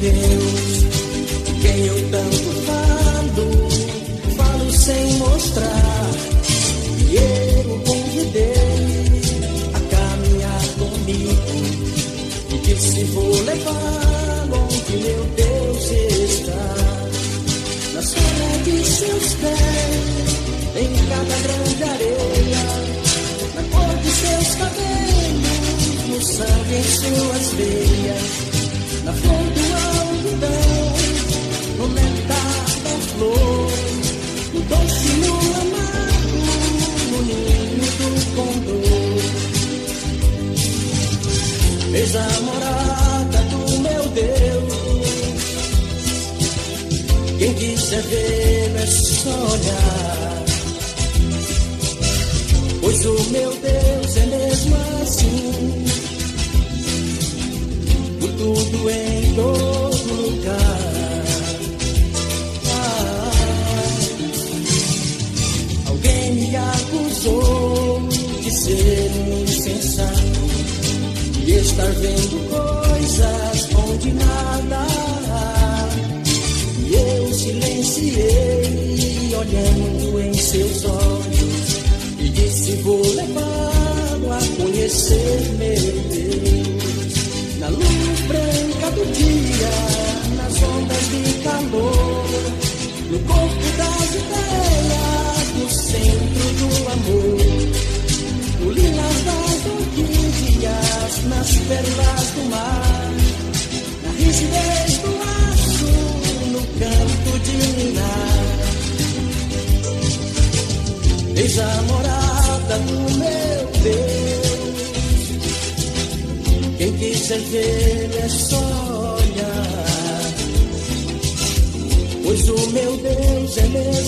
Deus, quem eu tanto falo, falo sem mostrar. E eu convidei a caminhar comigo e disse: Vou levá-lo onde meu Deus está. Na sombra de seus pés, em cada grande areia, na cor de seus cabelos, no sangue em suas veias na flor Eis a morada do meu Deus, quem quiser ver é só estar vendo coisas onde nada há. E eu silenciei, olhando em seus olhos, e disse: Vou levá-lo a conhecer meu Deus na luz branca do dia, nas ondas de calor, no corpo pérolas do mar, na rigidez do aço, no canto de ninar. Eis a morada do meu Deus quem quiser ver é só olhar. Pois o meu Deus é mesmo